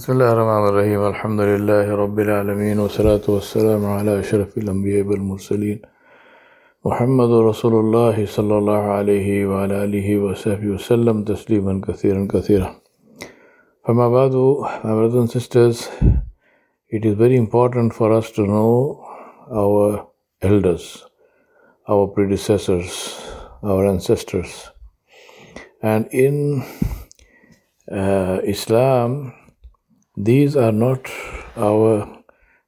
بسم الله الرحمن الرحيم الحمد لله رب العالمين والصلاة والسلام على أشرف الأنبياء والمرسلين محمد رسول الله صلى الله عليه وعلى آله وصحبه وسلم تسليما كثيرا كثيرا فما بعد my brothers and sisters it is very important for us to know our elders our predecessors our ancestors. And in uh, Islam these are not our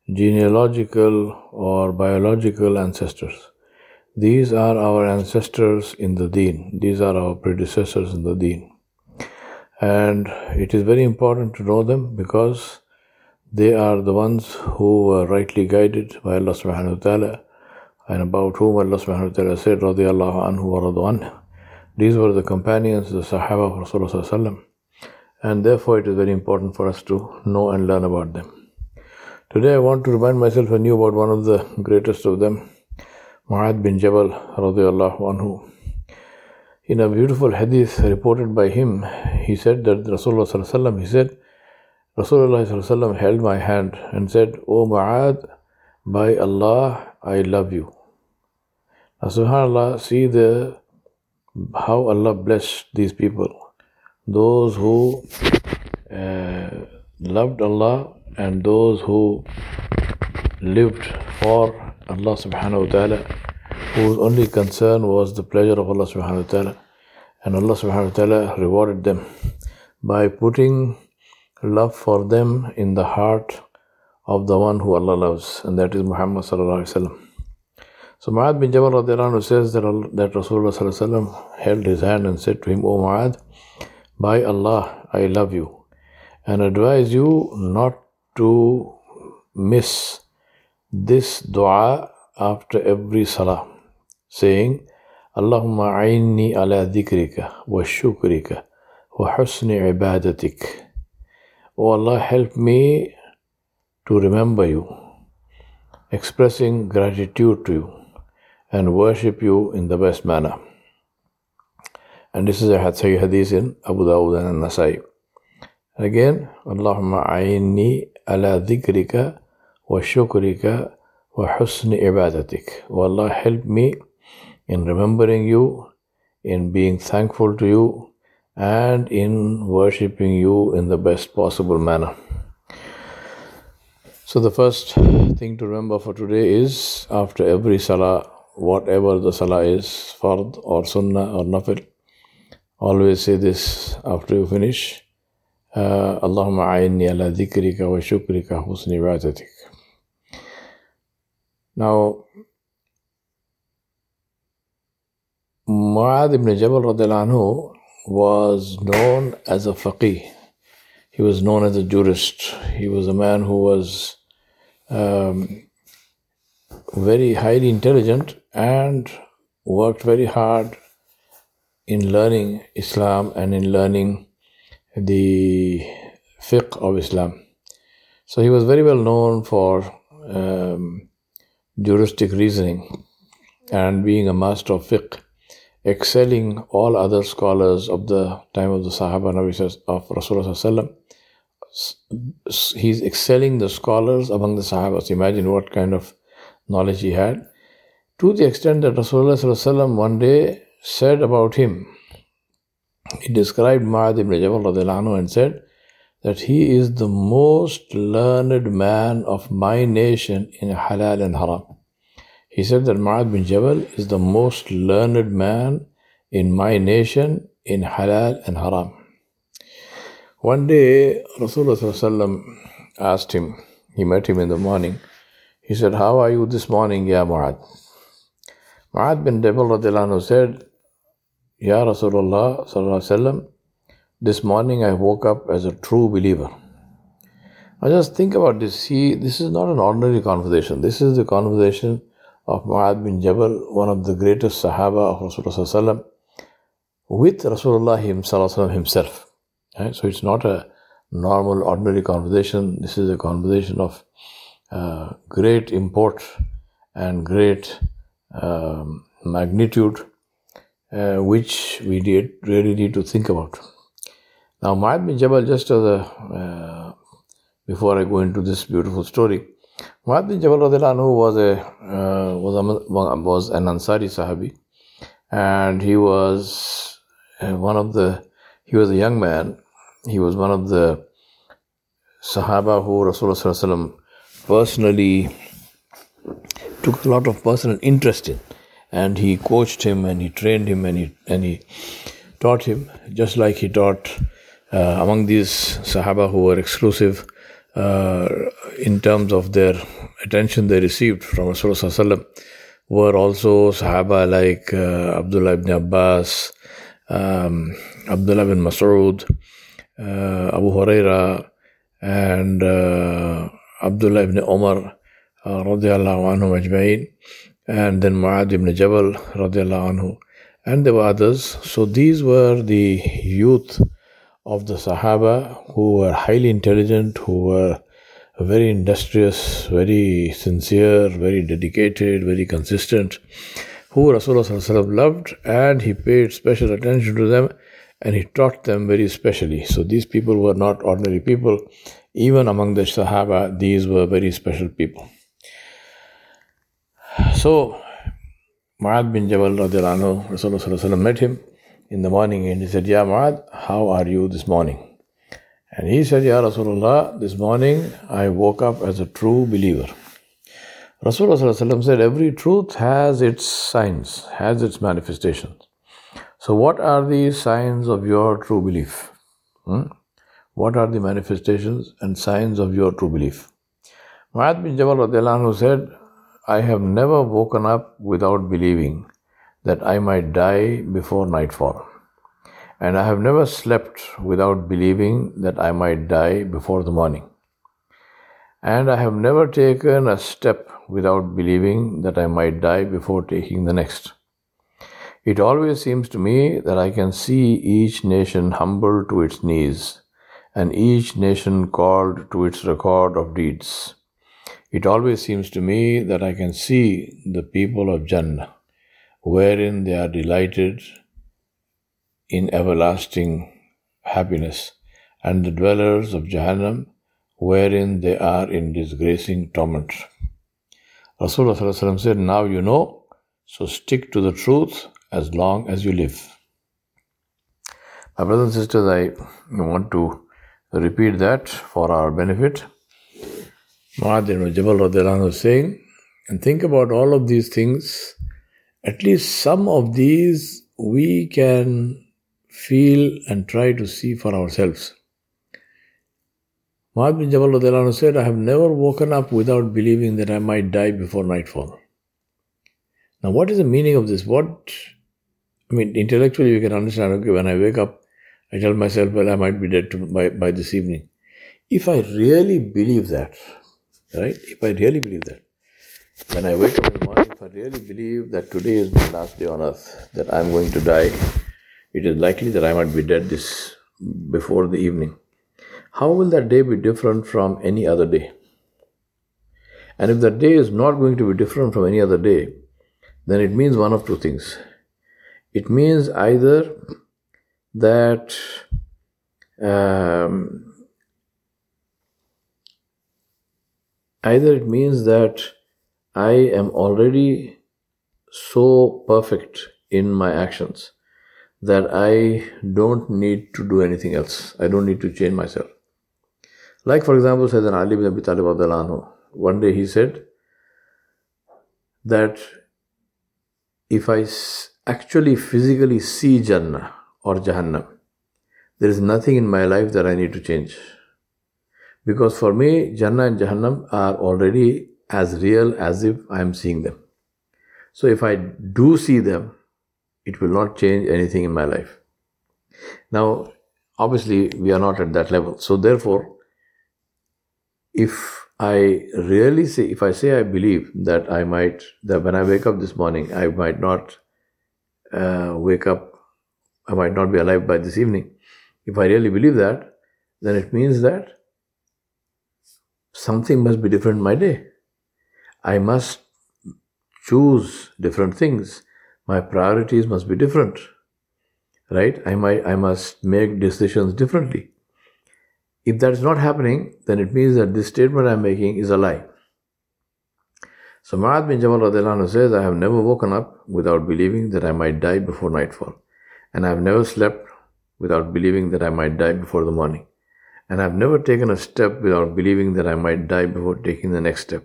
genealogical or biological ancestors. These are our ancestors in the deen. These are our predecessors in the deen. And it is very important to know them because they are the ones who were rightly guided by Allah subhanahu wa ta'ala and about whom Allah subhanahu wa ta'ala said, radiyallahu anhu wa anhu. These were the companions, the Sahaba of Rasulullah sallallahu and therefore it is very important for us to know and learn about them. Today I want to remind myself anew about one of the greatest of them, Mu'adh bin Jabal radiallahu anhu. In a beautiful hadith reported by him, he said that Rasulullah he said, Rasulullah held my hand and said, O Mu'adh, by Allah, I love you. Now subhanAllah, see the how Allah blessed these people those who uh, loved Allah and those who lived for Allah subhanahu wa ta'ala, whose only concern was the pleasure of Allah subhanahu wa ta'ala. And Allah subhanahu wa ta'ala rewarded them by putting love for them in the heart of the one who Allah loves, and that is Muhammad sallallahu alaihi wasallam. So Mu'adh bin Jabal says that, that Rasulullah held his hand and said to him, O Mu'adh, by Allah, I love you and advise you not to miss this dua after every salah, saying, Allahumma a'inni ala dhikrika wa shukrika wa husni ibadatik. O Allah, help me to remember you, expressing gratitude to you, and worship you in the best manner. And this is a Sahih Hadith in Abu Dawud and Nasai. And again, Allahumma a'inni ala dhikrika wa shukrika wa husni ibadatik. O Allah, help me in remembering you, in being thankful to you, and in worshipping you in the best possible manner. So, the first thing to remember for today is after every salah, whatever the salah is, fard or sunnah or nafil, always say this after you finish uh, Allahumma a'inni ala dhikrika wa shukrika husni ibadatik. Now, Mu'adh ibn Jabal anhu was known as a faqih. He was known as a jurist. He was a man who was um, very highly intelligent and worked very hard in learning Islam and in learning the fiqh of Islam. So he was very well known for um, juristic reasoning and being a master of fiqh, excelling all other scholars of the time of the Sahaba of Rasulullah. He's excelling the scholars among the Sahabas. Imagine what kind of knowledge he had. To the extent that Rasulullah one day said about him, he described Mu'adh ibn Jabal and said that he is the most learned man of my nation in halal and haram. He said that Mu'adh bin Jabal is the most learned man in my nation in halal and haram. One day, Rasulullah asked him, he met him in the morning. He said, How are you this morning, Ya Mu'ad? Mu'ad bin Jabal said, Ya Rasulullah sallam, this morning I woke up as a true believer. Now just think about this. See, this is not an ordinary conversation. This is the conversation of Mu'adh bin Jabal, one of the greatest Sahaba of Rasulullah with Rasulullah himself. himself. Right? So it's not a normal, ordinary conversation. This is a conversation of uh, great import and great um, magnitude uh, which we did really need to think about. Now, Mu'adh bin Jabal, just as a uh, before I go into this beautiful story. Mu'adh bin Jabal was a uh, was a, was an Ansari Sahabi, and he was uh, one of the he was a young man. He was one of the Sahaba who Rasulullah personally took a lot of personal interest in, and he coached him and he trained him and he and he taught him just like he taught uh, among these Sahaba who were exclusive uh, in terms of their attention they received from Rasulullah were also Sahaba like uh, Abdullah ibn Abbas, um, Abdullah ibn Mas'ud, uh, Abu Huraira, and uh, Abdullah ibn Umar uh, radiallahu anhu ajma'in, and then Mu'adh ibn Jabal radiallahu anhu, and there were others. So these were the youth of the Sahaba who were highly intelligent, who were very industrious, very sincere, very dedicated, very consistent, who Rasulullah loved and he paid special attention to them and he taught them very specially. So these people were not ordinary people. Even among the Sahaba, these were very special people. So, Mu'adh bin Jabal Rasulullah met him in the morning and he said, Ya Mu'adh, how are you this morning? And he said, Ya Rasulullah, this morning I woke up as a true believer. Rasulullah said, Every truth has its signs, has its manifestations. So, what are the signs of your true belief? Hmm? What are the manifestations and signs of your true belief? Mu'adh bin Jabal said, I have never woken up without believing that I might die before nightfall. And I have never slept without believing that I might die before the morning. And I have never taken a step without believing that I might die before taking the next. It always seems to me that I can see each nation humbled to its knees, and each nation called to its record of deeds. It always seems to me that I can see the people of Jannah wherein they are delighted in everlasting happiness, and the dwellers of Jahannam, wherein they are in disgracing torment. Rasulullah said, Now you know, so stick to the truth as long as you live. My brothers and sisters, I want to repeat that for our benefit. Mu'adh ibn Jabal was saying, and think about all of these things at least some of these we can feel and try to see for ourselves. Mu'adh bin Jabal said, I have never woken up without believing that I might die before nightfall. Now, what is the meaning of this? What, I mean, intellectually you can understand, okay, when I wake up, I tell myself, well, I might be dead by, by this evening. If I really believe that, right, if I really believe that, when I wake up in the morning, if I really believe that today is my last day on earth, that I'm going to die, it is likely that I might be dead this before the evening. How will that day be different from any other day? And if that day is not going to be different from any other day, then it means one of two things. It means either that um, either it means that I am already so perfect in my actions that I don't need to do anything else. I don't need to change myself. Like, for example, Sayyidina Ali bin Abi Talib one day he said that if I actually physically see Jannah or Jahannam, there is nothing in my life that I need to change. Because for me, Jannah and Jahannam are already as real as if I am seeing them. So if I do see them, it will not change anything in my life. Now, obviously, we are not at that level. So therefore, if I really say, if I say I believe that I might, that when I wake up this morning, I might not uh, wake up, I might not be alive by this evening. If I really believe that, then it means that something must be different my day. I must choose different things. My priorities must be different. Right? I might I must make decisions differently. If that is not happening, then it means that this statement I'm making is a lie. So Mu'adh bin Jabal says, I have never woken up without believing that I might die before nightfall. And I have never slept without believing that I might die before the morning. And I have never taken a step without believing that I might die before taking the next step.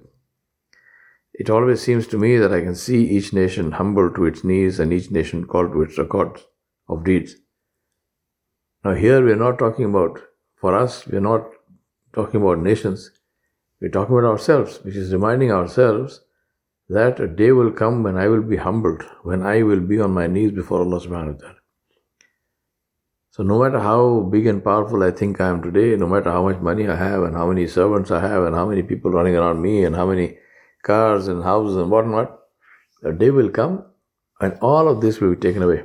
It always seems to me that I can see each nation humble to its knees and each nation called to its records of deeds. Now, here we are not talking about, for us, we are not talking about nations. We're talking about ourselves, which is reminding ourselves that a day will come when I will be humbled, when I will be on my knees before Allah subhanahu wa ta'ala. So no matter how big and powerful I think I am today, no matter how much money I have and how many servants I have and how many people running around me and how many cars and houses and whatnot, a day will come and all of this will be taken away.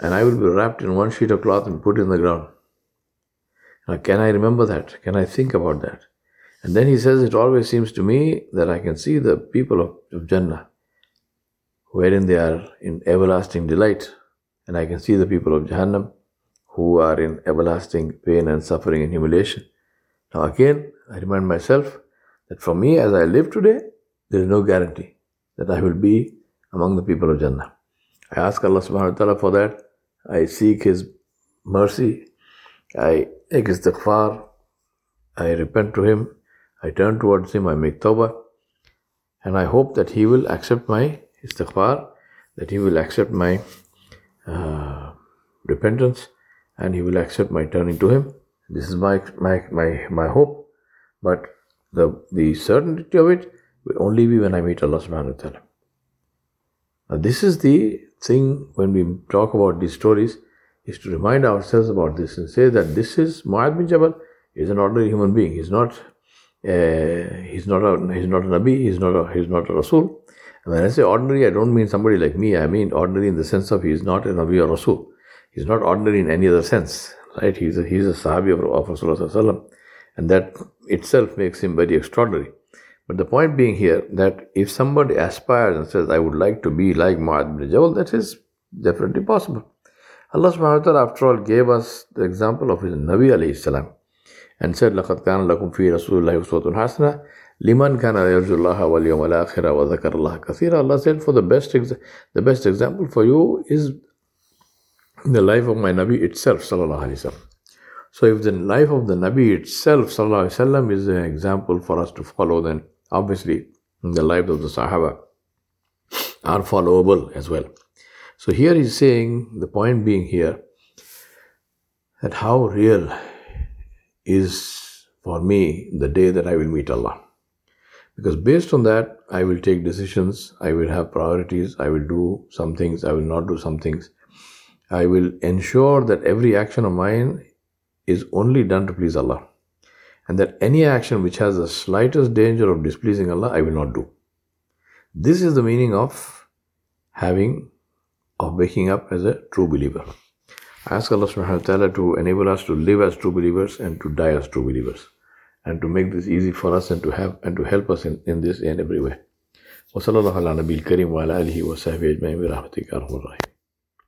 And I will be wrapped in one sheet of cloth and put in the ground. Now, can I remember that? Can I think about that? And then he says, It always seems to me that I can see the people of, of Jannah, wherein they are in everlasting delight. And I can see the people of Jahannam, who are in everlasting pain and suffering and humiliation. Now, again, I remind myself that for me, as I live today, there is no guarantee that I will be among the people of Jannah. I ask Allah subhanahu wa ta'ala for that. I seek His mercy. I make istighfar. I repent to Him. I turn towards Him. I make tawbah. And I hope that He will accept my istighfar, that He will accept my uh, repentance, and He will accept my turning to Him. This is my, my, my, my hope. But the, the certainty of it will only be when I meet Allah subhanahu wa ta'ala. Now, this is the thing when we talk about these stories, is to remind ourselves about this and say that this is Mu'adh bin Jabal is an ordinary human being. He's not uh, he's not a he's not a Nabi, he's not a he's not a Rasul. And when I say ordinary, I don't mean somebody like me. I mean ordinary in the sense of he's not a Nabi or Rasul. He's not ordinary in any other sense. Right? He's a he's a Sahabi of, of Rasulullah and that itself makes him very extraordinary. But the point being here that if somebody aspires and says, I would like to be like Mu'adh bin Jabal, that is definitely possible. Allah subhanahu wa ta'ala, after all, gave us the example of his Nabi alayhi salam and said, لَقَدْ كَانَ لَكُمْ فِي رَسُولِ اللَّهِ أُسْوَةٌ حَسَنَةٌ Liman kana yarjullaha wal yawm al akhirah wa dhakarallaha kathira. Allah said, for the best, exa- the best example for you is the life of my Nabi itself, sallallahu alaihi wasallam. So if the life of the Nabi itself, sallallahu alaihi wasallam, is an example for us to follow, then obviously the lives of the Sahaba are followable as well. So here he's saying, the point being here, that how real is for me the day that I will meet Allah. Because based on that, I will take decisions, I will have priorities, I will do some things, I will not do some things. I will ensure that every action of mine is only done to please Allah. And that any action which has the slightest danger of displeasing Allah, I will not do. This is the meaning of having, of waking up as a true believer. I ask Allah subhanahu wa ta'ala to enable us to live as true believers and to die as true believers And to make this easy for us and to have and to help us in, in this in every way. وصلى الله على نبي الكريم وعلى آله وصحبه أجمعين برحمتك أرحم الراحمين